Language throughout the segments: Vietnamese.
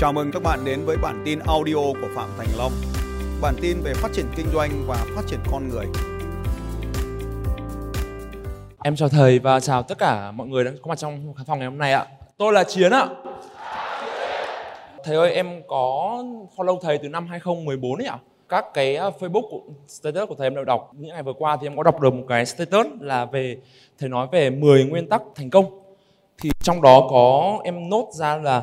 Chào mừng các bạn đến với bản tin audio của Phạm Thành Long. Bản tin về phát triển kinh doanh và phát triển con người. Em chào thầy và chào tất cả mọi người đang có mặt trong khán phòng ngày hôm nay ạ. Tôi là Chiến ạ. Thầy ơi, em có follow thầy từ năm 2014 ấy ạ. Các cái à, Facebook của, status của thầy em đều đọc. Những ngày vừa qua thì em có đọc được một cái status là về thầy nói về 10 nguyên tắc thành công. Thì trong đó có em nốt ra là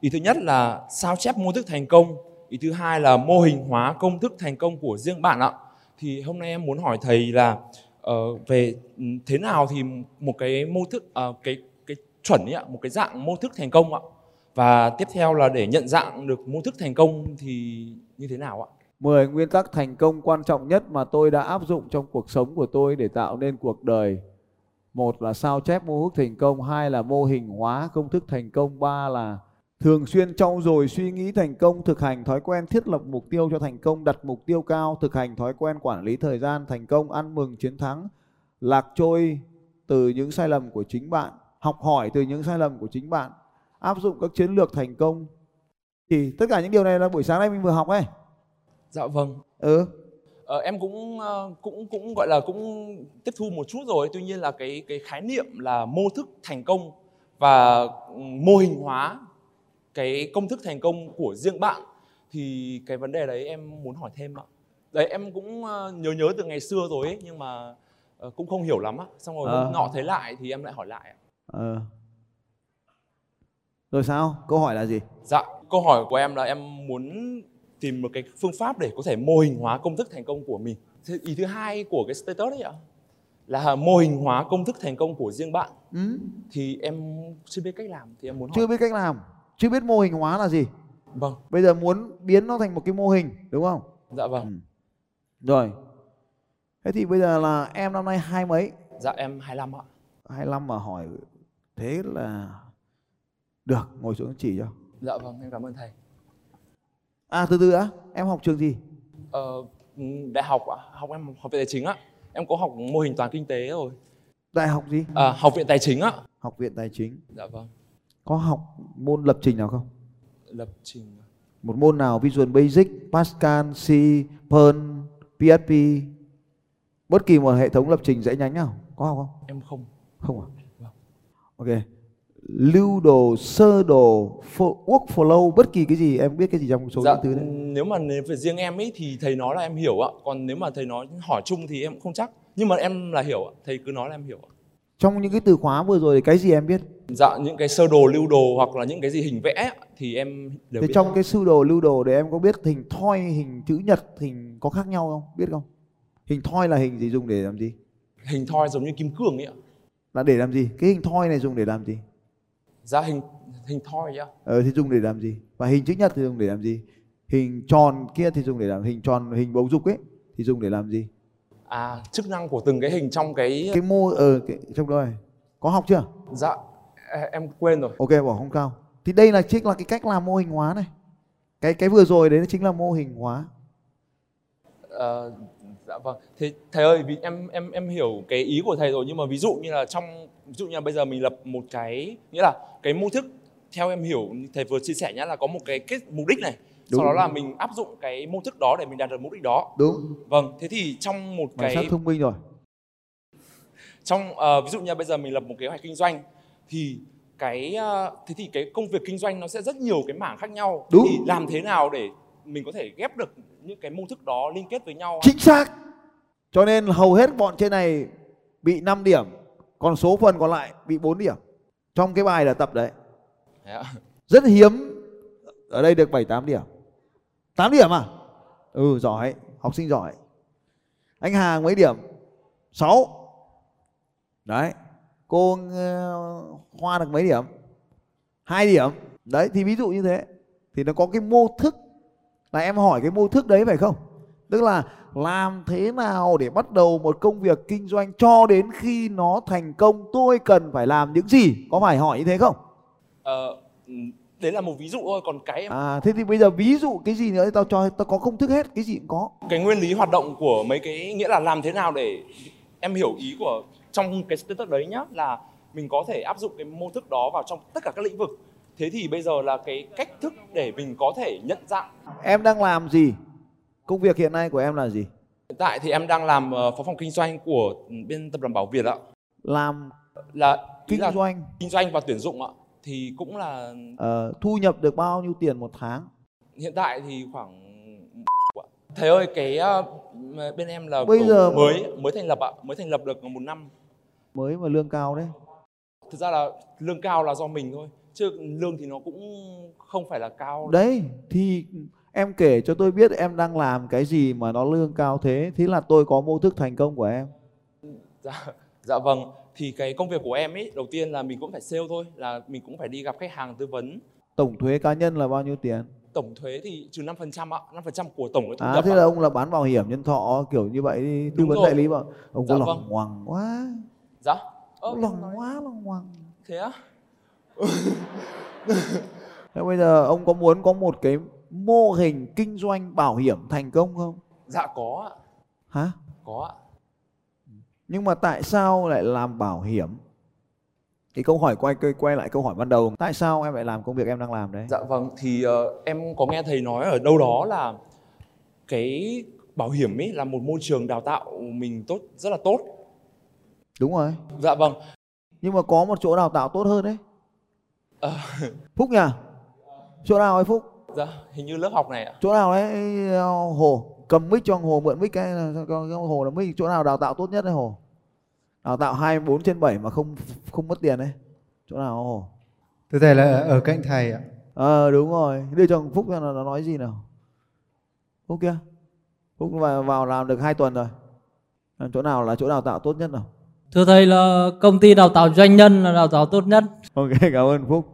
ý thứ nhất là sao chép mô thức thành công, ý thứ hai là mô hình hóa công thức thành công của riêng bạn ạ. Thì hôm nay em muốn hỏi thầy là uh, về ừ, thế nào thì một cái mô thức uh, cái cái chuẩn ấy ạ, một cái dạng mô thức thành công ạ. Và tiếp theo là để nhận dạng được mô thức thành công thì như thế nào ạ? 10 nguyên tắc thành công quan trọng nhất mà tôi đã áp dụng trong cuộc sống của tôi để tạo nên cuộc đời. Một là sao chép mô thức thành công, hai là mô hình hóa công thức thành công, ba là thường xuyên trau dồi suy nghĩ thành công, thực hành thói quen thiết lập mục tiêu cho thành công, đặt mục tiêu cao, thực hành thói quen quản lý thời gian thành công, ăn mừng chiến thắng, lạc trôi từ những sai lầm của chính bạn, học hỏi từ những sai lầm của chính bạn, áp dụng các chiến lược thành công. Thì tất cả những điều này là buổi sáng nay mình vừa học ấy. Dạ vâng. Ừ. Ờ, em cũng ờ, cũng cũng gọi là cũng tiếp thu một chút rồi tuy nhiên là cái cái khái niệm là mô thức thành công và ừ, mô hình hóa cái công thức thành công của riêng bạn thì cái vấn đề đấy em muốn hỏi thêm ạ đấy em cũng ờ, nhớ nhớ từ ngày xưa rồi ấy nhưng mà ờ, cũng không hiểu lắm á xong rồi hôm nọ thấy lại thì em lại hỏi lại ạ. Ờ. Rồi sao? Câu hỏi là gì? dạ câu hỏi của em là em muốn tìm một cái phương pháp để có thể mô hình hóa công thức thành công của mình Thế ý thứ hai của cái status đấy ạ là mô hình hóa công thức thành công của riêng bạn Ừ. thì em chưa biết cách làm thì em muốn hỏi Chưa biết cách làm, chưa biết mô hình hóa là gì. vâng Bây giờ muốn biến nó thành một cái mô hình, đúng không? dạ vâng Rồi. Thế thì bây giờ là em năm nay hai mấy? dạ em 25 ạ 25 mà hỏi thế là được, ngồi xuống chỉ cho. dạ vâng em cảm ơn thầy À từ từ đã, em học trường gì? Ờ, ừ, đại học ạ, học em học viện tài chính ạ. Em có học mô hình toán kinh tế rồi. Đại học gì? À, học viện tài chính ạ. Học viện tài chính. Dạ vâng. Có học môn lập trình nào không? Lập trình. Một môn nào Visual Basic, Pascal, C, Perl, PHP Bất kỳ một hệ thống lập trình dãy nhánh nào Có học không? Em không. Không à? Vâng. Ok Lưu đồ, sơ đồ, workflow Bất kỳ cái gì em biết cái gì trong số Dạ, những thứ đấy nếu mà nếu về riêng em ấy thì thầy nói là em hiểu ạ. Còn nếu mà thầy nói hỏi chung thì em cũng không chắc. Nhưng mà em là hiểu ạ. Thầy cứ nói là em hiểu ạ. Trong những cái từ khóa vừa rồi thì cái gì em biết? Dạ, những cái sơ đồ, lưu đồ hoặc là những cái gì hình vẽ thì em đều Thì biết. trong cái sư đồ, lưu đồ để em có biết hình thoi, hình chữ nhật, hình có khác nhau không? Biết không? Hình thoi là hình gì dùng để làm gì? Hình thoi giống như kim cương ấy ạ. Là để làm gì? Cái hình thoi này dùng để làm gì? Dạ, hình hình thoi ạ. Ờ thì dùng để làm gì? Và hình chữ nhật thì dùng để làm gì? Hình tròn kia thì dùng để làm hình tròn hình bầu dục ấy thì dùng để làm gì? À, chức năng của từng cái hình trong cái... Cái mô ở cái, trong đó này có học chưa? Dạ, em quên rồi. Ok bỏ không cao. Thì đây là chính là cái cách làm mô hình hóa này. Cái cái vừa rồi đấy chính là mô hình hóa. Ờ, dạ vâng. Thế thầy ơi, vì em em em hiểu cái ý của thầy rồi nhưng mà ví dụ như là trong ví dụ như là bây giờ mình lập một cái nghĩa là cái mô thức theo em hiểu thầy vừa chia sẻ nhá là có một cái kết mục đích này. Đúng. Sau đó là mình áp dụng cái mô thức đó để mình đạt được mục đích đó. Đúng. Vâng, thế thì trong một Mày cái thông minh rồi. trong ờ, ví dụ như bây giờ mình lập một kế hoạch kinh doanh thì cái ờ, thế thì cái công việc kinh doanh nó sẽ rất nhiều cái mảng khác nhau Đúng. thì làm thế nào để mình có thể ghép được những cái mô thức đó liên kết với nhau Chính xác. Cho nên hầu hết bọn trên này bị 5 điểm, còn số phần còn lại bị 4 điểm. Trong cái bài là tập đấy. Ạ. Rất hiếm ở đây được 7 8 điểm. 8 điểm à? Ừ giỏi, học sinh giỏi. Anh Hà mấy điểm? 6. Đấy. Cô ờ, Hoa được mấy điểm? 2 điểm. Đấy thì ví dụ như thế thì nó có cái mô thức là em hỏi cái mô thức đấy phải không? Tức là làm thế nào để bắt đầu một công việc kinh doanh cho đến khi nó thành công tôi cần phải làm những gì? Có phải hỏi như thế không? Ờ, đấy là một ví dụ thôi còn cái À thế thì bây giờ ví dụ cái gì nữa thì tao cho tao có công thức hết, cái gì cũng có. cái nguyên lý hoạt động của mấy cái nghĩa là làm thế nào để em hiểu ý của trong cái status đấy nhá là mình có thể áp dụng cái mô thức đó vào trong tất cả các lĩnh vực thế thì bây giờ là cái cách thức để mình có thể nhận dạng Em đang làm gì? Công việc hiện nay của em là gì? hiện tại thì em đang làm ờ, phó phòng kinh doanh của bên tập đoàn Bảo Việt ạ Làm là kinh là doanh kinh doanh và tuyển dụng ạ thì cũng là ờ, thu nhập được bao nhiêu tiền một tháng? hiện tại thì khoảng thầy ơi cái ờ, bên em là Bây giờ- mới mới thành lập ạ mới thành lập được một năm Mới mà lương cao đấy. thực ra là lương cao là do mình thôi chứ lương thì nó cũng không phải là cao Đấy thì em kể cho tôi biết em đang làm cái gì mà nó lương cao thế. Thế là tôi có mô thức thành công của em. dạ dạ vâng thì cái công việc của em ấy đầu tiên là mình cũng phải sale thôi là mình cũng phải đi gặp khách hàng tư vấn. Tổng thuế cá nhân là bao nhiêu tiền? tổng thuế thì trừ 5% ạ 5% của tổng cái thu À nhập thế ạ. là ông là bán bảo hiểm nhân thọ kiểu như vậy đi tư vấn đại lý bảo ông có Dạ lòng vâng. ngoằng quá. Dạ. Ơ, lòng quá lòng ngoằng. Thế á? Thế bây giờ ông có muốn có một cái mô hình kinh doanh bảo hiểm thành công không? Dạ có ạ. Hả? Có ạ nhưng mà tại sao lại làm bảo hiểm? Cái câu hỏi quay quay, quay lại câu hỏi ban đầu. Tại sao em lại làm công việc em đang làm đấy? Dạ vâng, thì ờ, em có nghe thầy nói ở đâu đó là cái bảo hiểm ấy là một môi trường đào tạo mình tốt rất là tốt. đúng rồi. Dạ vâng, nhưng mà có một chỗ đào tạo tốt hơn đấy. Ờ. phúc nhỉ? Chỗ nào ấy phúc? Dạ hình như lớp học này ạ. chỗ nào đấy ờ, hồ cầm mic cho hồ mượn mic cái, hồ là mic chỗ nào đào tạo tốt nhất đấy hồ? Đào tạo 24 trên 7 mà không không mất tiền đấy. Chỗ nào hồ? Thưa thầy là ở cạnh thầy ạ. ờ đúng rồi. Đưa cho phúc xem là nó nói gì nào. Phúc kia. Phúc vào, vào làm được hai tuần rồi. Chỗ nào là chỗ đào tạo tốt nhất nào? Thưa thầy là công ty đào tạo doanh nhân là đào tạo tốt nhất. ok cảm ơn phúc.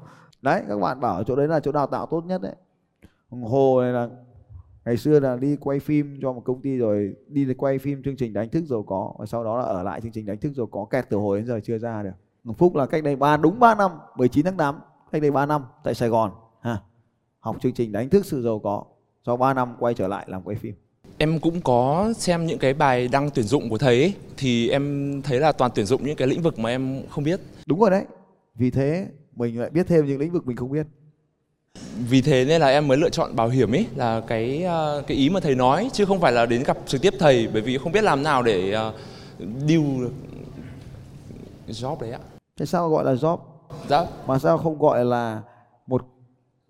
Đấy các bạn bảo chỗ đấy là chỗ đào tạo tốt nhất đấy. Hồ này là ngày xưa là đi quay phim cho một công ty rồi đi quay phim chương trình đánh thức giàu có và sau đó là ở lại chương trình đánh thức giàu có kẹt từ hồi đến giờ chưa ra được. Còn phúc là cách đây ba đúng 3 năm 19 tháng 8 cách đây 3 năm tại Sài Gòn ha học chương trình đánh thức sự giàu có. Sau 3 năm quay trở lại làm quay phim. Em cũng có xem những cái bài đăng tuyển dụng của thầy ấy, thì em thấy là toàn tuyển dụng những cái lĩnh vực mà em không biết. đúng rồi đấy vì thế mình lại biết thêm những lĩnh vực mình không biết Vì thế nên là em mới lựa chọn bảo hiểm ấy là cái ờ, cái ý mà thầy nói chứ không phải là đến gặp trực tiếp thầy bởi vì không biết làm nào để ờ, deal được job đấy ạ. thế sao gọi là job? Dạ. Mà sao không gọi là một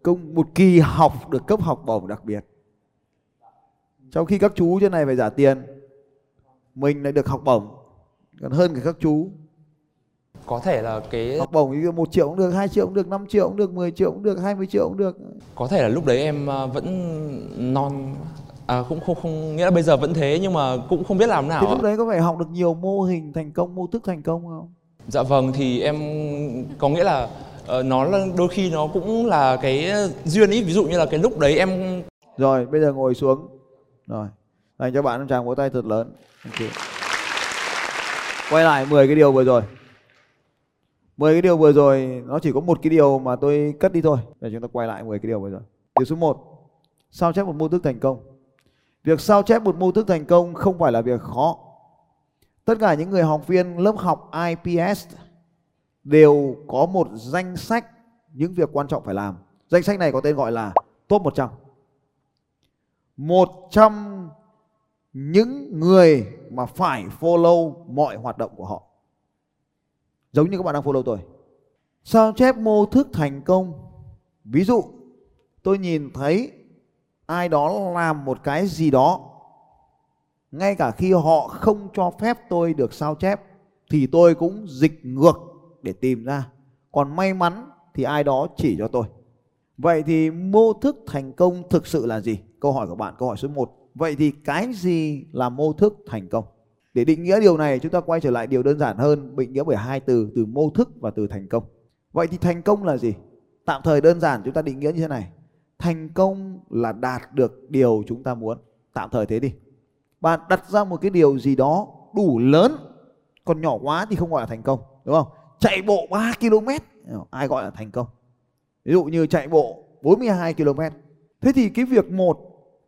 công một kỳ học được cấp học bổng đặc biệt? Trong khi các chú trên này phải trả tiền mình lại được học bổng còn hơn cả các chú có thể là cái học bổng như một triệu cũng được hai triệu cũng được 5 triệu cũng được 10 triệu cũng được 20 triệu cũng được. Có thể là lúc đấy em à, vẫn non à, cũng không không nghĩa là bây giờ vẫn thế nhưng mà cũng không biết làm nào thì ạ. lúc đấy có phải học được nhiều mô hình thành công mô thức thành công không? Dạ vâng thì em có nghĩa là ờ, nó là đôi khi nó cũng là cái duyên ý. Ví dụ như là cái lúc đấy em rồi bây giờ ngồi xuống. Rồi dành cho bạn một tràng vỗ tay thật lớn. Ok. quay lại 10 cái điều vừa rồi 10 cái điều vừa rồi, nó chỉ có một cái điều mà tôi cất đi thôi. Để chúng ta quay lại 10 cái điều vừa rồi. Điều số 1 sao chép một mô thức thành công? Việc sao chép một mô thức thành công không phải là việc khó. Tất cả những người học viên lớp học IPS đều có một danh sách những việc quan trọng phải làm. Danh sách này có tên gọi là top 100 100 những người mà phải follow mọi hoạt động của họ. Giống như các bạn đang follow tôi. Sao chép mô thức thành công? Ví dụ tôi nhìn thấy ai đó làm một cái gì đó ngay cả khi họ không cho phép tôi được sao chép thì tôi cũng dịch ngược để tìm ra. Còn may mắn thì ai đó chỉ cho tôi. Vậy thì mô thức thành công thực sự là gì? Câu hỏi của bạn, câu hỏi số 1. Vậy thì cái gì là mô thức thành công? Để định nghĩa điều này chúng ta quay trở lại điều đơn giản hơn, định nghĩa bởi hai từ, từ mô thức và từ thành công. Vậy thì thành công là gì? Tạm thời đơn giản chúng ta định nghĩa như thế này. Thành công là đạt được điều chúng ta muốn. Tạm thời thế đi. Bạn đặt ra một cái điều gì đó đủ lớn, còn nhỏ quá thì không gọi là thành công, đúng không? Chạy bộ 3 km, ai gọi là thành công? Ví dụ như chạy bộ 42 km. Thế thì cái việc một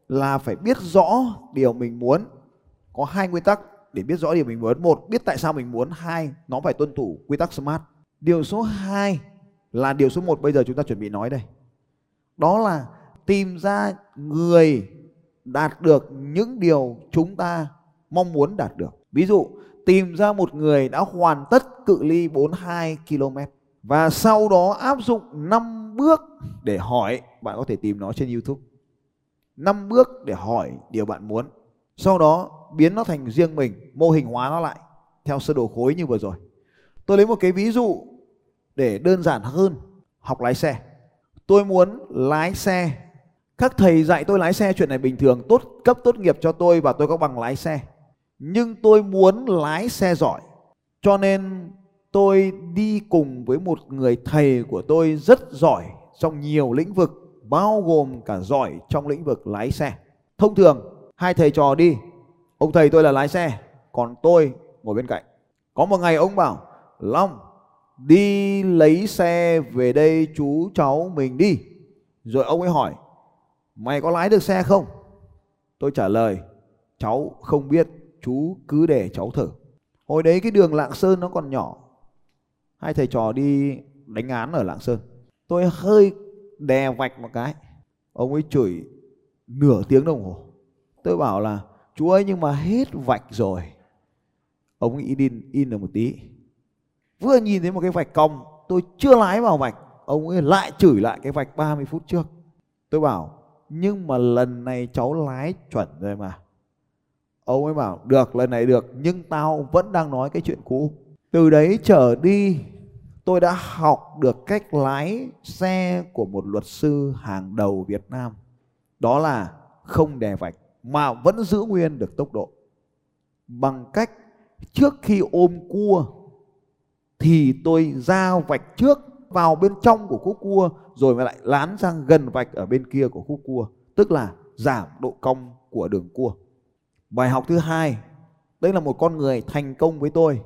là phải biết rõ điều mình muốn. Có hai nguyên tắc để biết rõ điều mình muốn. Một, biết tại sao mình muốn. Hai, nó phải tuân thủ quy tắc SMART. Điều số 2 là điều số một bây giờ chúng ta chuẩn bị nói đây. Đó là tìm ra người đạt được những điều chúng ta mong muốn đạt được. Ví dụ tìm ra một người đã hoàn tất cự ly 42 km và sau đó áp dụng 5 bước để hỏi, bạn có thể tìm nó trên YouTube. 5 bước để hỏi điều bạn muốn. Sau đó biến nó thành riêng mình, mô hình hóa nó lại theo sơ đồ khối như vừa rồi. Tôi lấy một cái ví dụ để đơn giản hơn học lái xe. Tôi muốn lái xe. Các thầy dạy tôi lái xe chuyện này bình thường, tốt cấp tốt nghiệp cho tôi và tôi có bằng lái xe. Nhưng tôi muốn lái xe giỏi. Cho nên tôi đi cùng với một người thầy của tôi rất giỏi trong nhiều lĩnh vực, bao gồm cả giỏi trong lĩnh vực lái xe. Thông thường hai thầy trò đi, ông thầy tôi là lái xe, còn tôi ngồi bên cạnh. Có một ngày ông bảo, Long đi lấy xe về đây chú cháu mình đi. Rồi ông ấy hỏi, mày có lái được xe không? Tôi trả lời, cháu không biết, chú cứ để cháu thử. Hồi đấy cái đường Lạng Sơn nó còn nhỏ. Hai thầy trò đi đánh án ở Lạng Sơn. Tôi hơi đè vạch một cái. Ông ấy chửi nửa tiếng đồng hồ. Tôi bảo là chú ơi nhưng mà hết vạch rồi. Ông nghĩ in, in được một tí. Vừa nhìn thấy một cái vạch cong, tôi chưa lái vào vạch. Ông ấy lại chửi lại cái vạch 30 phút trước. Tôi bảo nhưng mà lần này cháu lái chuẩn rồi mà. Ông ấy bảo được lần này được nhưng tao vẫn đang nói cái chuyện cũ. Từ đấy trở đi tôi đã học được cách lái xe của một luật sư hàng đầu Việt Nam. Đó là không đè vạch mà vẫn giữ nguyên được tốc độ. Bằng cách trước khi ôm cua thì tôi ra vạch trước vào bên trong của khúc cua rồi mà lại lán sang gần vạch ở bên kia của khúc cua, tức là giảm độ cong của đường cua. Bài học thứ hai, đây là một con người thành công với tôi.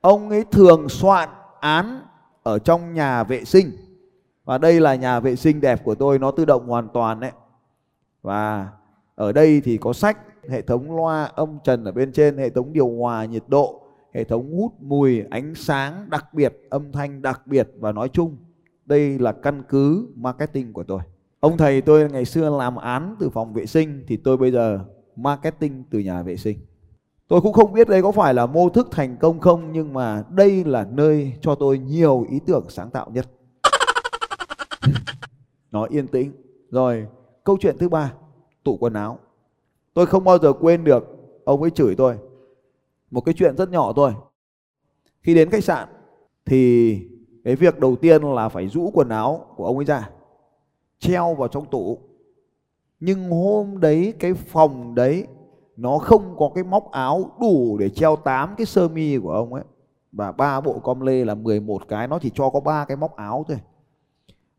Ông ấy thường soạn án ở trong nhà vệ sinh. Và đây là nhà vệ sinh đẹp của tôi, nó tự động hoàn toàn đấy. Và ở đây thì có sách, hệ thống loa âm trần ở bên trên, hệ thống điều hòa nhiệt độ, hệ thống hút mùi, ánh sáng đặc biệt, âm thanh đặc biệt và nói chung đây là căn cứ marketing của tôi. Ông thầy tôi ngày xưa làm án từ phòng vệ sinh thì tôi bây giờ marketing từ nhà vệ sinh. Tôi cũng không biết đây có phải là mô thức thành công không nhưng mà đây là nơi cho tôi nhiều ý tưởng sáng tạo nhất. Nó yên tĩnh. Rồi, câu chuyện thứ ba, tủ quần áo. Tôi không bao giờ quên được ông ấy chửi tôi. Một cái chuyện rất nhỏ thôi. Khi đến khách sạn thì cái việc đầu tiên là phải rũ quần áo của ông ấy ra, treo vào trong tủ. Nhưng hôm đấy cái phòng đấy nó không có cái móc áo đủ để treo 8 cái sơ mi của ông ấy và ba bộ com lê là 11 cái nó chỉ cho có ba cái móc áo thôi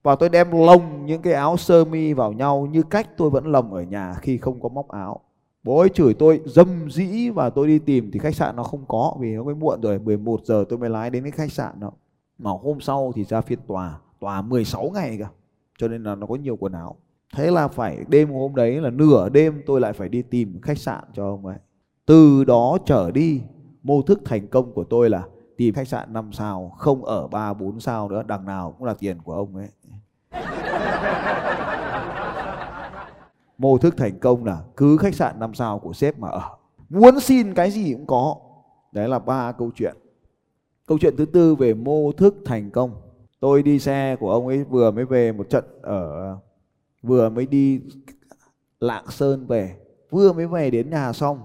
và tôi đem lồng những cái áo sơ mi vào nhau như cách tôi vẫn lồng ở nhà khi không có móc áo. Bố ấy chửi tôi, dâm dĩ và tôi đi tìm thì khách sạn nó không có, vì nó mới muộn rồi 11 giờ tôi mới lái đến cái khách sạn đó. Mà hôm sau thì ra phiên tòa tòa 16 ngày cả cho nên là nó có nhiều quần áo. Thế là phải, đêm hôm đấy là nửa đêm tôi lại phải đi tìm khách sạn cho ông ấy. Từ đó trở đi, mô thức thành công của tôi là tìm khách sạn 5 sao, không ở 3 4 sao nữa, đằng nào cũng là tiền của ông ấy. mô thức thành công là cứ khách sạn 5 sao của sếp mà ở. Muốn xin cái gì cũng có. Đấy là ba câu chuyện. Câu chuyện thứ tư về mô thức thành công. Tôi đi xe của ông ấy vừa mới về một trận ở, vừa mới đi lạng sơn về. Vừa mới về đến nhà xong,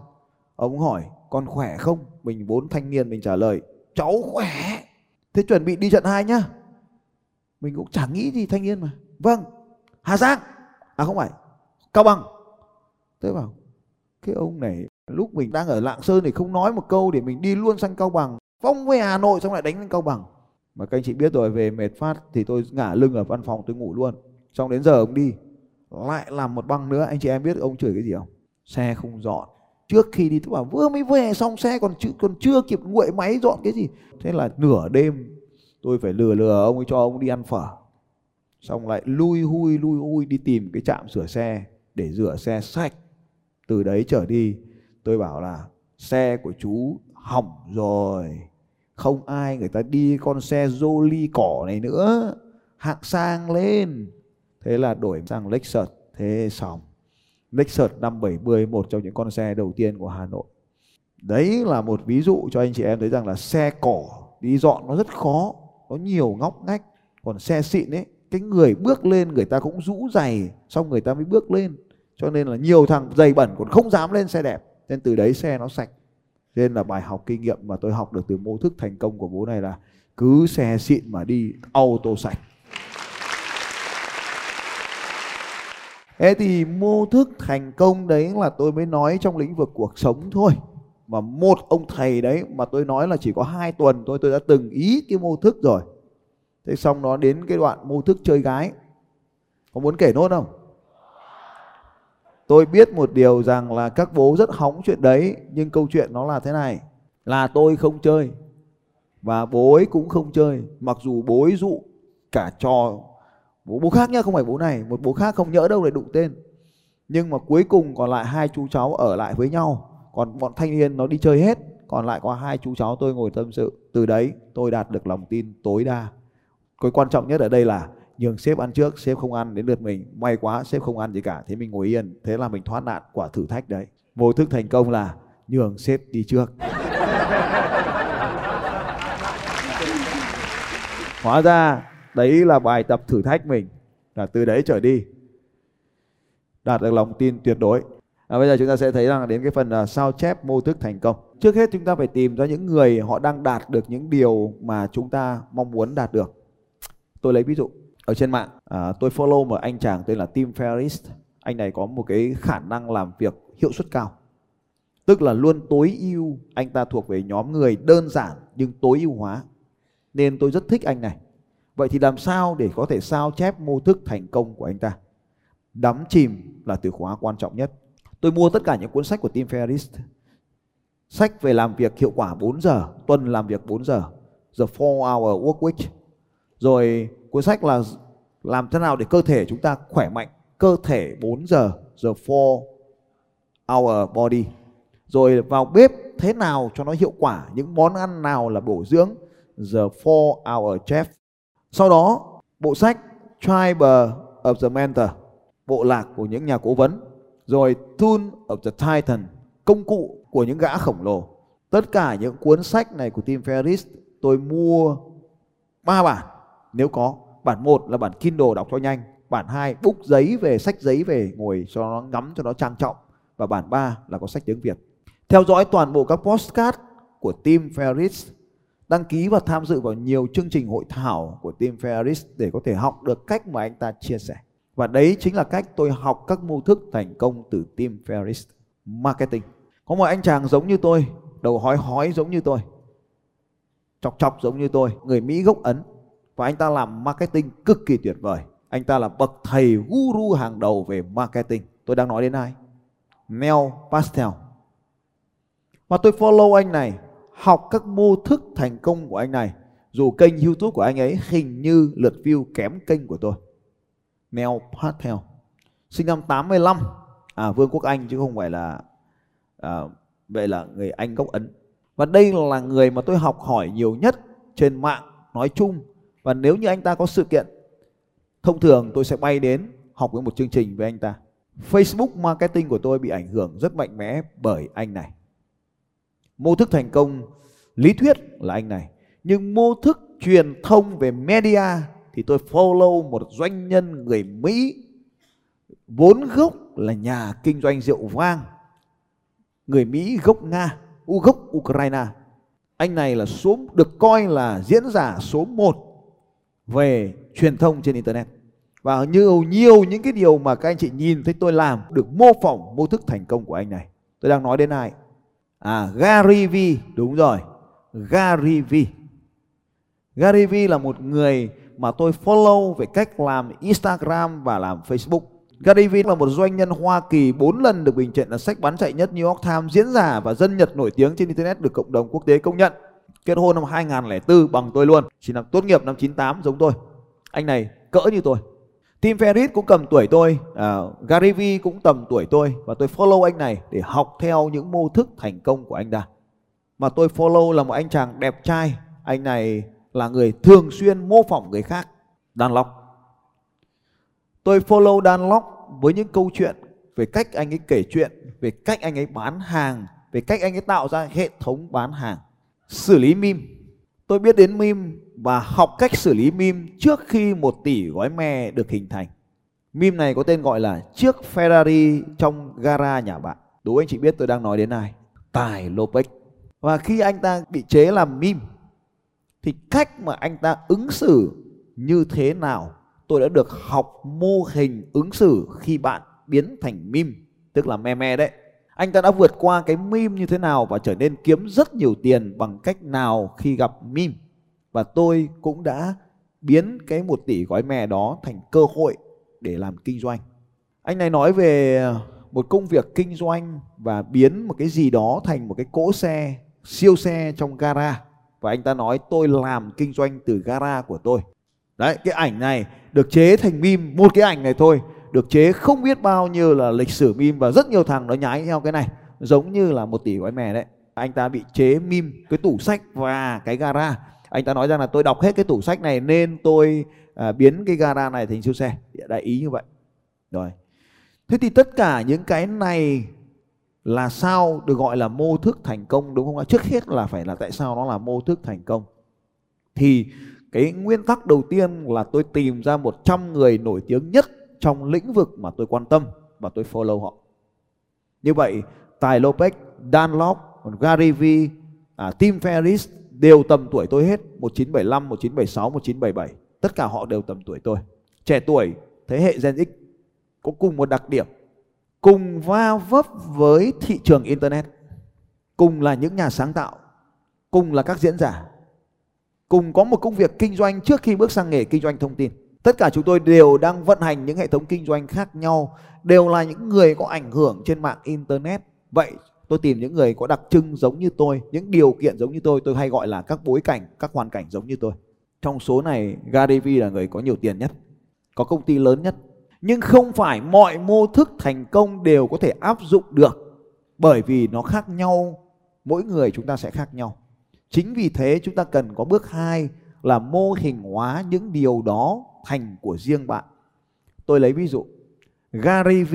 ông hỏi, con khỏe không? Mình bốn thanh niên mình trả lời, cháu khỏe. Thế chuẩn bị đi trận hai nhá mình cũng chẳng nghĩ gì thanh niên mà. Vâng hà giang. À không phải, cao bằng. Tôi bảo, cái ông này, lúc mình đang ở lạng sơn thì không nói một câu để mình đi luôn sang cao bằng phong về hà nội xong lại đánh lên cao bằng. Mà các anh chị biết rồi, về mệt phát thì tôi ngả lưng ở văn phòng tôi ngủ luôn. Xong đến giờ ông đi, lại làm một băng nữa. Anh chị em biết ông chửi cái gì không? Xe không dọn. Trước khi đi tôi bảo, vừa mới về xong xe còn chưa còn chưa kịp nguội máy dọn cái gì. Thế là nửa đêm tôi phải lừa lừa ông ấy cho ông đi ăn phở. Xong lại lui hui lui hui đi tìm cái trạm sửa xe để rửa xe sạch. Từ đấy trở đi, tôi bảo là xe của chú hỏng rồi. Không ai người ta đi con xe Jolly cỏ này nữa. Hạng sang lên. Thế là đổi sang Lexus. Thế xong. Lexus 570 một trong những con xe đầu tiên của Hà Nội. Đấy là một ví dụ cho anh chị em thấy rằng là xe cỏ đi dọn nó rất khó có nhiều ngóc ngách, còn xe xịn ấy, cái người bước lên người ta cũng rũ giày, xong người ta mới bước lên. Cho nên là nhiều thằng giày bẩn còn không dám lên xe đẹp. Nên từ đấy xe nó sạch. Nên là bài học kinh nghiệm mà tôi học được từ mô thức thành công của bố này là cứ xe xịn mà đi, auto sạch. Thế thì mô thức thành công đấy là tôi mới nói trong lĩnh vực cuộc sống thôi. Mà một ông thầy đấy mà tôi nói là chỉ có hai tuần thôi, tôi đã từng ý cái mô thức rồi. Thế xong nó đến cái đoạn mô thức chơi gái. Có muốn kể nốt không? Tôi biết một điều rằng là các bố rất hóng chuyện đấy, Nhưng câu chuyện nó là thế này Là tôi không chơi, Và bố ấy cũng không chơi Mặc dù bố ấy dụ cả trò, bố bố khác nhá, không phải bố này, một bố khác không nhỡ đâu để đụng tên nhưng mà cuối cùng còn lại hai chú cháu ở lại với nhau còn bọn thanh niên nó đi chơi hết, còn lại có hai chú cháu tôi ngồi tâm sự. Từ đấy tôi đạt được lòng tin tối đa. Cái quan trọng nhất ở đây là nhường sếp ăn trước, sếp không ăn đến lượt mình. May quá sếp không ăn gì cả, thế mình ngồi yên. Thế là mình thoát nạn quả thử thách đấy. Vô thức thành công là nhường sếp đi trước. Hóa ra đấy là bài tập thử thách mình, là từ đấy trở đi. Đạt được lòng tin tuyệt đối à, bây giờ chúng ta sẽ thấy rằng đến cái phần uh, sao chép mô thức thành công. Trước hết chúng ta phải tìm ra những người họ đang đạt được những điều mà chúng ta mong muốn đạt được. Tôi lấy ví dụ ở trên mạng. À, tôi follow một anh chàng tên là Tim Ferriss. Anh này có một cái khả năng làm việc hiệu suất cao. Tức là luôn tối ưu anh ta thuộc về nhóm người đơn giản nhưng tối ưu hóa. Nên tôi rất thích anh này. Vậy thì làm sao để có thể sao chép mô thức thành công của anh ta? Đắm chìm là từ khóa quan trọng nhất. Tôi mua tất cả những cuốn sách của Tim Ferriss. Sách về làm việc hiệu quả 4 giờ, tuần làm việc 4 giờ, The 4 Hour Work Week. Rồi cuốn sách là làm thế nào để cơ thể chúng ta khỏe mạnh, cơ thể 4 giờ, The 4 Hour Body. Rồi vào bếp thế nào cho nó hiệu quả, những món ăn nào là bổ dưỡng, The 4 Hour Chef. Sau đó bộ sách Tribe of the Mentor, bộ lạc của những nhà cố vấn, rồi Tool of the Titan, công cụ của những gã khổng lồ. Tất cả những cuốn sách này của Tim Ferriss tôi mua ba bản nếu có. Bản 1 là bản Kindle đọc cho nhanh, bản 2 búc giấy về sách giấy về ngồi cho nó ngắm cho nó trang trọng và bản 3 là có sách tiếng Việt. Theo dõi toàn bộ các postcard của Tim Ferriss đăng ký và tham dự vào nhiều chương trình hội thảo của Tim Ferriss để có thể học được cách mà anh ta chia sẻ. Và đấy chính là cách tôi học các mô thức thành công từ Tim Ferriss. Marketing. Có một anh chàng giống như tôi, đầu hói hói giống như tôi, chọc chọc giống như tôi, người Mỹ gốc Ấn. Và anh ta làm marketing cực kỳ tuyệt vời. Anh ta là bậc thầy guru hàng đầu về marketing. Tôi đang nói đến ai? Neil Pastel. Và tôi follow anh này học các mô thức thành công của anh này dù kênh youtube của anh ấy hình như lượt view kém kênh của tôi Neil Patel sinh năm 85 à Vương quốc Anh chứ không phải là à, vậy là người Anh gốc Ấn. Và đây là người mà tôi học hỏi nhiều nhất trên mạng nói chung. Và nếu như anh ta có sự kiện thông thường tôi sẽ bay đến học với một chương trình với anh ta. Facebook marketing của tôi bị ảnh hưởng rất mạnh mẽ bởi anh này. Mô thức thành công lý thuyết là anh này. Nhưng mô thức truyền thông về media thì tôi follow một doanh nhân người Mỹ vốn gốc là nhà kinh doanh rượu vang. Người Mỹ gốc Nga, u gốc Ukraine. Anh này là số được coi là diễn giả số 1 về truyền thông trên internet. Và như nhiều những cái điều mà các anh chị nhìn thấy tôi làm được mô phỏng mô thức thành công của anh này. Tôi đang nói đến ai? À Gary V, đúng rồi. Gary V. Gary V là một người mà tôi follow về cách làm Instagram và làm Facebook. Gary V là một doanh nhân Hoa Kỳ 4 lần được bình chọn là sách bán chạy nhất New York Times, diễn giả và dân Nhật nổi tiếng trên Internet được cộng đồng quốc tế công nhận. Kết hôn năm 2004 bằng tôi luôn, chỉ năm tốt nghiệp năm 98 giống tôi. Anh này cỡ như tôi. Tim Ferriss cũng cầm tuổi tôi, uh, Gary Vee cũng tầm tuổi tôi và tôi follow anh này để học theo những mô thức thành công của anh ta. Mà tôi follow là một anh chàng đẹp trai, anh này là người thường xuyên mô phỏng người khác. Dunlop. Tôi follow Dunlop với những câu chuyện về cách anh ấy kể chuyện, về cách anh ấy bán hàng, về cách anh ấy tạo ra hệ thống bán hàng, xử lý meme. Tôi biết đến meme và học cách xử lý meme trước khi một tỷ gói me được hình thành. Meme này có tên gọi là chiếc Ferrari trong gara nhà bạn. Đố anh chị biết tôi đang nói đến ai? Tài Lopez. Và khi anh ta bị chế làm meme thì cách mà anh ta ứng xử như thế nào, tôi đã được học mô hình ứng xử khi bạn biến thành mim tức là meme đấy. Anh ta đã vượt qua cái mim như thế nào và trở nên kiếm rất nhiều tiền bằng cách nào khi gặp mim và tôi cũng đã biến cái một tỷ gói mè đó thành cơ hội để làm kinh doanh. Anh này nói về một công việc kinh doanh và biến một cái gì đó thành một cái cỗ xe, siêu xe trong gara và anh ta nói tôi làm kinh doanh từ gara của tôi. Đấy cái ảnh này được chế thành meme một cái ảnh này thôi được chế không biết bao nhiêu là lịch sử meme và rất nhiều thằng nó nhái theo cái này giống như là một tỷ gói mè đấy. Anh ta bị chế meme cái tủ sách và cái gara. Anh ta nói rằng là tôi đọc hết cái tủ sách này nên tôi à, biến cái gara này thành siêu xe. Dạ, đại ý như vậy. Rồi. Thế thì tất cả những cái này là sao được gọi là mô thức thành công đúng không ạ trước hết là phải là tại sao nó là mô thức thành công thì cái nguyên tắc đầu tiên là tôi tìm ra 100 người nổi tiếng nhất trong lĩnh vực mà tôi quan tâm và tôi follow họ. Như vậy, Tài Lopez, Dan Lok, Gary V, à, Tim Ferriss đều tầm tuổi tôi hết, 1975, 1976, 1977. Tất cả họ đều tầm tuổi tôi. Trẻ tuổi, thế hệ Gen X có cùng một đặc điểm. Cùng va vấp với thị trường Internet. Cùng là những nhà sáng tạo. Cùng là các diễn giả cùng có một công việc kinh doanh trước khi bước sang nghề kinh doanh thông tin. Tất cả chúng tôi đều đang vận hành những hệ thống kinh doanh khác nhau, đều là những người có ảnh hưởng trên mạng internet. Vậy tôi tìm những người có đặc trưng giống như tôi, những điều kiện giống như tôi, tôi hay gọi là các bối cảnh, các hoàn cảnh giống như tôi. Trong số này, Gary Vee là người có nhiều tiền nhất, có công ty lớn nhất. Nhưng không phải mọi mô thức thành công đều có thể áp dụng được bởi vì nó khác nhau, mỗi người chúng ta sẽ khác nhau. Chính vì thế chúng ta cần có bước 2 là mô hình hóa những điều đó thành của riêng bạn. Tôi lấy ví dụ, Gary V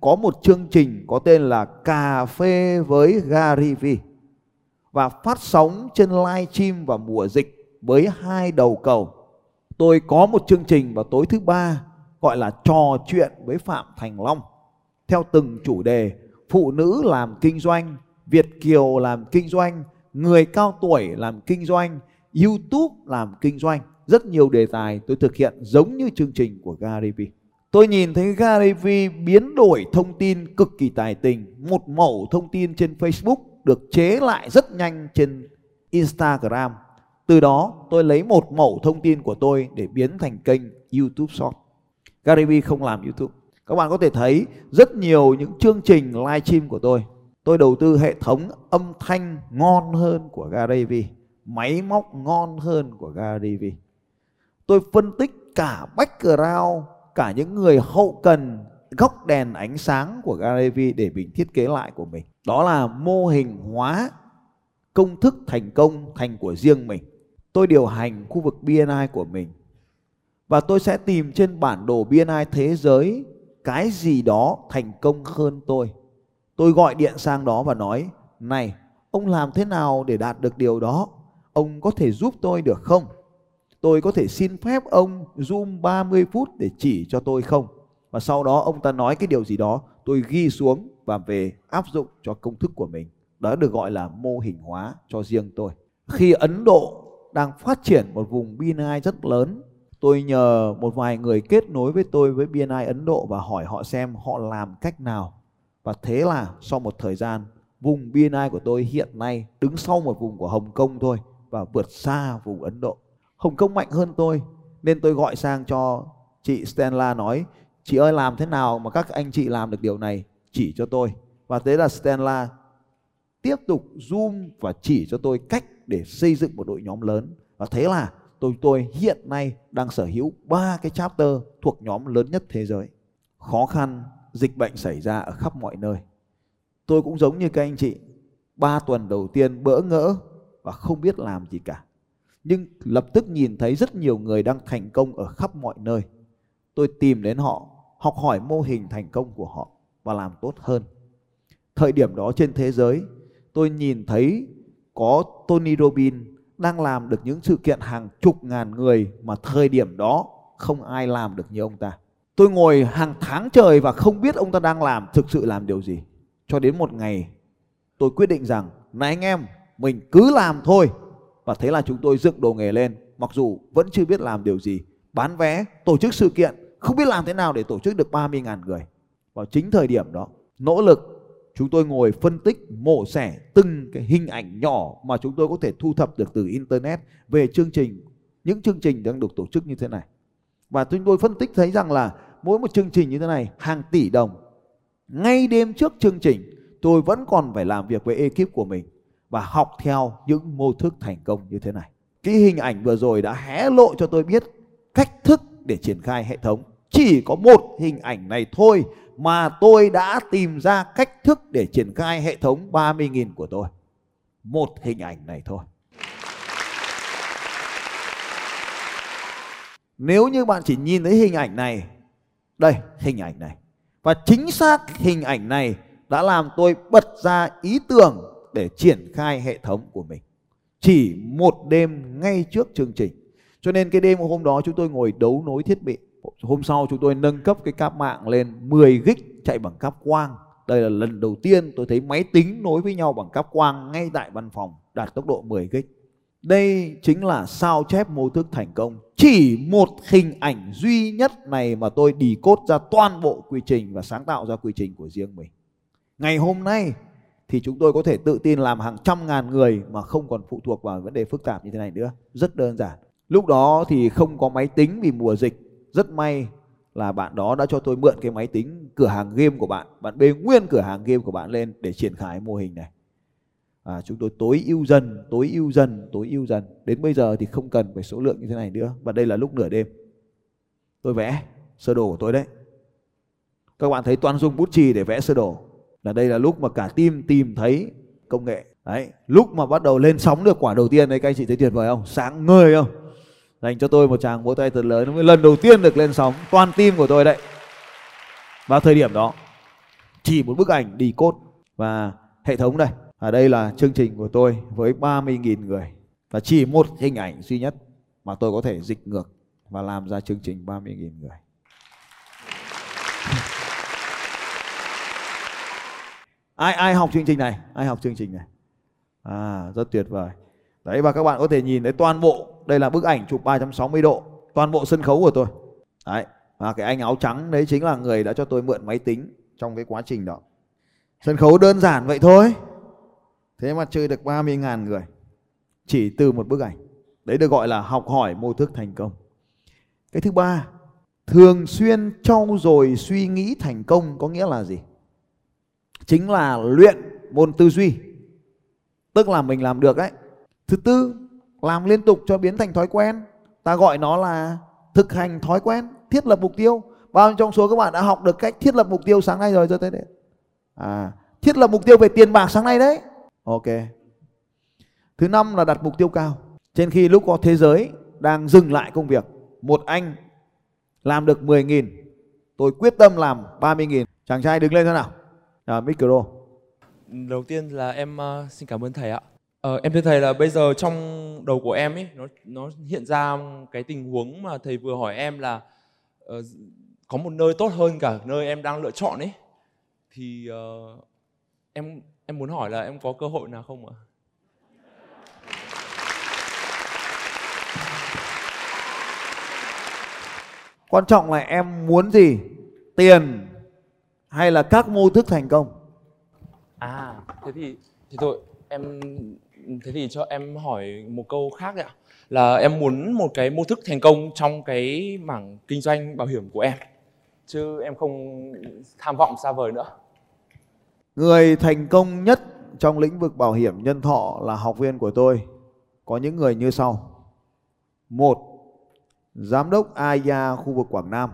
có một chương trình có tên là Cà phê với Gary V và phát sóng trên live stream vào mùa dịch với hai đầu cầu. Tôi có một chương trình vào tối thứ ba gọi là trò chuyện với Phạm Thành Long theo từng chủ đề phụ nữ làm kinh doanh, Việt kiều làm kinh doanh, người cao tuổi làm kinh doanh, YouTube làm kinh doanh. Rất nhiều đề tài tôi thực hiện giống như chương trình của Gary Vee. Tôi nhìn thấy Gary Vee biến đổi thông tin cực kỳ tài tình. Một mẫu thông tin trên Facebook được chế lại rất nhanh trên Instagram. Từ đó tôi lấy một mẫu thông tin của tôi để biến thành kênh YouTube Short. Gary Vee không làm YouTube. Các bạn có thể thấy rất nhiều những chương trình live stream của tôi Tôi đầu tư hệ thống âm thanh ngon hơn của Gary Vee, máy móc ngon hơn của Gary Vee. Tôi phân tích cả background, cả những người hậu cần, góc đèn ánh sáng của Gary Vee để mình thiết kế lại của mình. Đó là mô hình hóa công thức thành công thành của riêng mình. Tôi điều hành khu vực BNI của mình và tôi sẽ tìm trên bản đồ BNI thế giới cái gì đó thành công hơn tôi Tôi gọi điện sang đó và nói, này, ông làm thế nào để đạt được điều đó? Ông có thể giúp tôi được không? Tôi có thể xin phép ông zoom 30 phút để chỉ cho tôi không? Và sau đó ông ta nói cái điều gì đó, tôi ghi xuống và về áp dụng cho công thức của mình. Đó được gọi là mô hình hóa cho riêng tôi. Khi Ấn Độ đang phát triển một vùng BNI rất lớn, tôi nhờ một vài người kết nối với tôi với BNI Ấn Độ và hỏi họ xem họ làm cách nào và thế là sau một thời gian, vùng BNI của tôi hiện nay đứng sau một vùng của Hồng Kông thôi và vượt xa vùng Ấn Độ. Hồng Kông mạnh hơn tôi, nên tôi gọi sang cho chị Stella nói, chị ơi, làm thế nào mà các anh chị làm được điều này chỉ cho tôi. Và thế là Stella tiếp tục zoom và chỉ cho tôi cách để xây dựng một đội nhóm lớn. Và thế là tôi tôi hiện nay đang sở hữu ba cái chapter thuộc nhóm lớn nhất thế giới. Khó khăn dịch bệnh xảy ra ở khắp mọi nơi. Tôi cũng giống như các anh chị, ba tuần đầu tiên bỡ ngỡ và không biết làm gì cả. nhưng lập tức nhìn thấy rất nhiều người đang thành công ở khắp mọi nơi. Tôi tìm đến họ, học hỏi mô hình thành công của họ và làm tốt hơn. Thời điểm đó trên thế giới, tôi nhìn thấy có Tony Robbins đang làm được những sự kiện hàng chục ngàn người mà thời điểm đó không ai làm được như ông ta. Tôi ngồi hàng tháng trời và không biết ông ta đang làm thực sự làm điều gì. Cho đến một ngày tôi quyết định rằng này anh em mình cứ làm thôi. Và thế là chúng tôi dựng đồ nghề lên mặc dù vẫn chưa biết làm điều gì. Bán vé, tổ chức sự kiện, không biết làm thế nào để tổ chức được 30.000 người. Vào chính thời điểm đó, nỗ lực chúng tôi ngồi phân tích, mổ xẻ từng cái hình ảnh nhỏ mà chúng tôi có thể thu thập được từ internet về chương trình, những chương trình đang được tổ chức như thế này. Và chúng tôi phân tích thấy rằng là mỗi một chương trình như thế này, hàng tỷ đồng. Ngay đêm trước chương trình, tôi vẫn còn phải làm việc với ekip của mình và học theo những mô thức thành công như thế này. Cái hình ảnh vừa rồi đã hé lộ cho tôi biết cách thức để triển khai hệ thống. Chỉ có một hình ảnh này thôi mà tôi đã tìm ra cách thức để triển khai hệ thống 30.000 của tôi. Một hình ảnh này thôi. Nếu như bạn chỉ nhìn thấy hình ảnh này, đây hình ảnh này. Và chính xác hình ảnh này đã làm tôi bật ra ý tưởng để triển khai hệ thống của mình. Chỉ một đêm ngay trước chương trình. Cho nên cái đêm hôm đó chúng tôi ngồi đấu nối thiết bị Hôm sau chúng tôi nâng cấp cái cáp mạng lên 10 gig chạy bằng cáp quang. Đây là lần đầu tiên tôi thấy máy tính nối với nhau bằng cáp quang ngay tại văn phòng, đạt tốc độ 10 gig. Đây chính là sao chép mô thức thành công. Chỉ một hình ảnh duy nhất này mà tôi đi cốt ra toàn bộ quy trình và sáng tạo ra quy trình của riêng mình. Ngày hôm nay thì chúng tôi có thể tự tin làm hàng trăm ngàn người mà không còn phụ thuộc vào vấn đề phức tạp như thế này nữa. Rất đơn giản. Lúc đó thì không có máy tính vì mùa dịch rất may là bạn đó đã cho tôi mượn cái máy tính cửa hàng game của bạn bạn bê nguyên cửa hàng game của bạn lên để triển khai mô hình này. À, chúng tôi tối ưu dần tối ưu dần tối ưu dần. Đến bây giờ thì không cần phải số lượng như thế này nữa và đây là lúc nửa đêm. Tôi vẽ sơ đồ của tôi đấy. Các bạn thấy toàn dùng bút chì để vẽ sơ đồ. Là đây là lúc mà cả team tìm thấy công nghệ. Đấy lúc mà bắt đầu lên sóng được quả đầu tiên đấy các anh chị thấy tuyệt vời không? Sáng ngời không? Dành cho tôi một tràng vỗ tay thật lớn lần đầu tiên được lên sóng. Toàn tim của tôi đấy. Vào thời điểm đó, chỉ một bức ảnh đi cốt và hệ thống đây. Ở đây là chương trình của tôi với 30.000 người. Và chỉ một hình ảnh duy nhất mà tôi có thể dịch ngược và làm ra chương trình 30.000 người. Ai ai học chương trình này? Ai học chương trình này? À rất tuyệt vời đấy, và các bạn có thể nhìn thấy toàn bộ, đây là bức ảnh chụp 360 độ, toàn bộ sân khấu của tôi. Đấy, và cái anh áo trắng đấy chính là người đã cho tôi mượn máy tính trong cái quá trình đó. Sân khấu đơn giản vậy thôi. Thế mà chơi được 30.000 người, chỉ từ một bức ảnh. Đấy được gọi là học hỏi mô thức thành công. Cái thứ ba, thường xuyên trau dồi suy nghĩ thành công có nghĩa là gì? Chính là luyện môn tư duy. Tức là mình làm được đấy thứ tư làm liên tục cho biến thành thói quen. Ta gọi nó là thực hành thói quen thiết lập mục tiêu. Bao nhiêu trong số các bạn đã học được cách thiết lập mục tiêu sáng nay rồi cho tới đấy à thiết lập mục tiêu về tiền bạc sáng nay đấy. Ok. Thứ năm là đặt mục tiêu cao. Trên khi lúc có thế giới đang dừng lại công việc một anh làm được 10.000 tôi quyết tâm làm 30.000 chàng trai đứng lên thế nào? À, micro. Đầu tiên là em uh, xin cảm ơn thầy ạ. Ờ, em thưa thầy là bây giờ trong đầu của em ấy nó nó hiện ra cái tình huống mà thầy vừa hỏi em là uh, có một nơi tốt hơn cả nơi em đang lựa chọn ấy thì uh, em em muốn hỏi là em có cơ hội nào không ạ? Quan trọng là em muốn gì? Tiền hay là các mô thức thành công? À, thế thì thì thôi em thế thì cho em hỏi một câu khác ạ. Là em muốn một cái mô thức thành công trong cái mảng kinh doanh bảo hiểm của em. Chứ em không tham vọng xa vời nữa. Người thành công nhất trong lĩnh vực bảo hiểm nhân thọ là học viên của tôi. Có những người như sau. Một, giám đốc AIA khu vực Quảng Nam.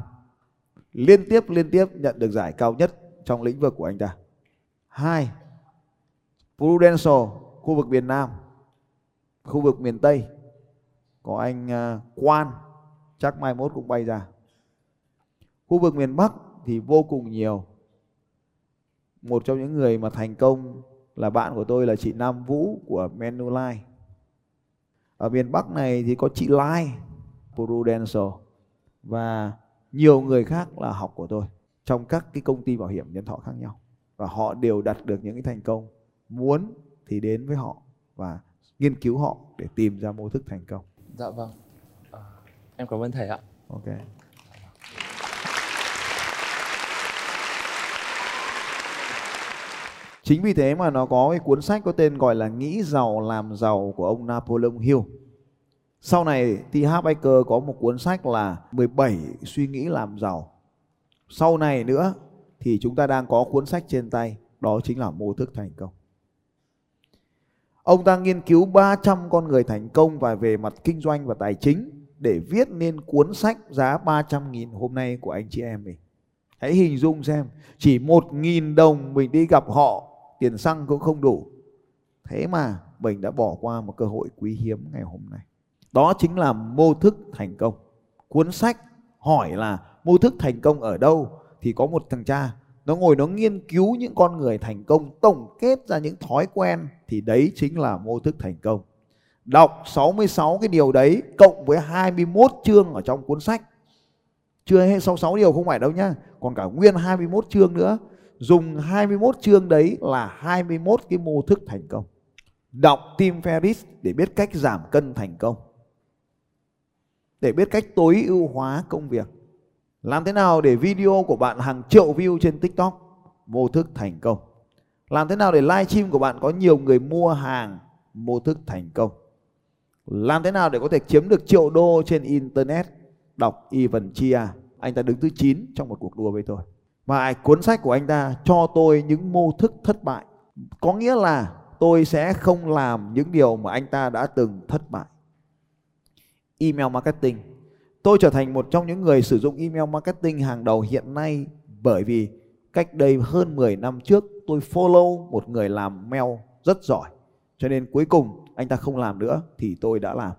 Liên tiếp liên tiếp nhận được giải cao nhất trong lĩnh vực của anh ta. Hai, Prudential khu vực miền Nam, khu vực miền Tây có anh à, Quan chắc mai mốt cũng bay ra. Khu vực miền Bắc thì vô cùng nhiều. Một trong những người mà thành công là bạn của tôi là chị Nam Vũ của Manulife. Ở miền Bắc này thì có chị Lai Prudential và nhiều người khác là học của tôi trong các cái công ty bảo hiểm nhân thọ khác nhau. Và họ đều đạt được những cái thành công. Muốn thì đến với họ và nghiên cứu họ để tìm ra mô thức thành công Dạ vâng. À, em cảm ơn thầy ạ. ok chính vì thế mà nó có cái cuốn sách có tên gọi là nghĩ giàu làm giàu của ông Napoleon Hill sau này T. Harv Eker có một cuốn sách là 17 suy nghĩ làm giàu sau này nữa thì chúng ta đang có cuốn sách trên tay đó chính là mô thức thành công Ông ta nghiên cứu 300 con người thành công và về mặt kinh doanh và tài chính để viết nên cuốn sách giá 300.000 hôm nay của anh chị em mình. Hãy hình dung xem, chỉ 1.000 đồng mình đi gặp họ, tiền xăng cũng không đủ. Thế mà mình đã bỏ qua một cơ hội quý hiếm ngày hôm nay. Đó chính là mô thức thành công. Cuốn sách hỏi là mô thức thành công ở đâu thì có một thằng cha nó ngồi nó nghiên cứu những con người thành công, tổng kết ra những thói quen, thì đấy chính là mô thức thành công. Đọc 66 cái điều đấy cộng với 21 chương ở trong cuốn sách. Chưa hết 66 điều không phải đâu nhá, còn cả nguyên 21 chương nữa. Dùng 21 chương đấy là 21 cái mô thức thành công. Đọc Tim ferris để biết cách giảm cân thành công. Để biết cách tối ưu hóa công việc làm thế nào để video của bạn hàng triệu view trên TikTok? Mô thức thành công. Làm thế nào để livestream của bạn có nhiều người mua hàng? Mô thức thành công. Làm thế nào để có thể chiếm được triệu đô trên Internet? Đọc Ivan Chia. Anh ta đứng thứ 9 trong một cuộc đua với tôi. Và cuốn sách của anh ta cho tôi những mô thức thất bại. Có nghĩa là tôi sẽ không làm những điều mà anh ta đã từng thất bại. Email marketing Tôi trở thành một trong những người sử dụng email marketing hàng đầu hiện nay bởi vì cách đây hơn 10 năm trước, tôi follow một người làm mail rất giỏi. Cho nên cuối cùng anh ta không làm nữa thì tôi đã làm.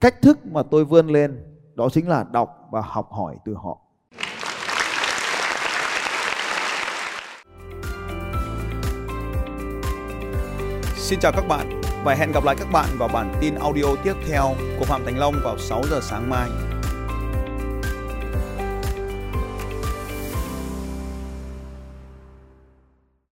Cách thức mà tôi vươn lên đó chính là đọc và học hỏi từ họ. Xin chào các bạn và hẹn gặp lại các bạn vào bản tin audio tiếp theo của Phạm Thành Long vào 6 giờ sáng mai.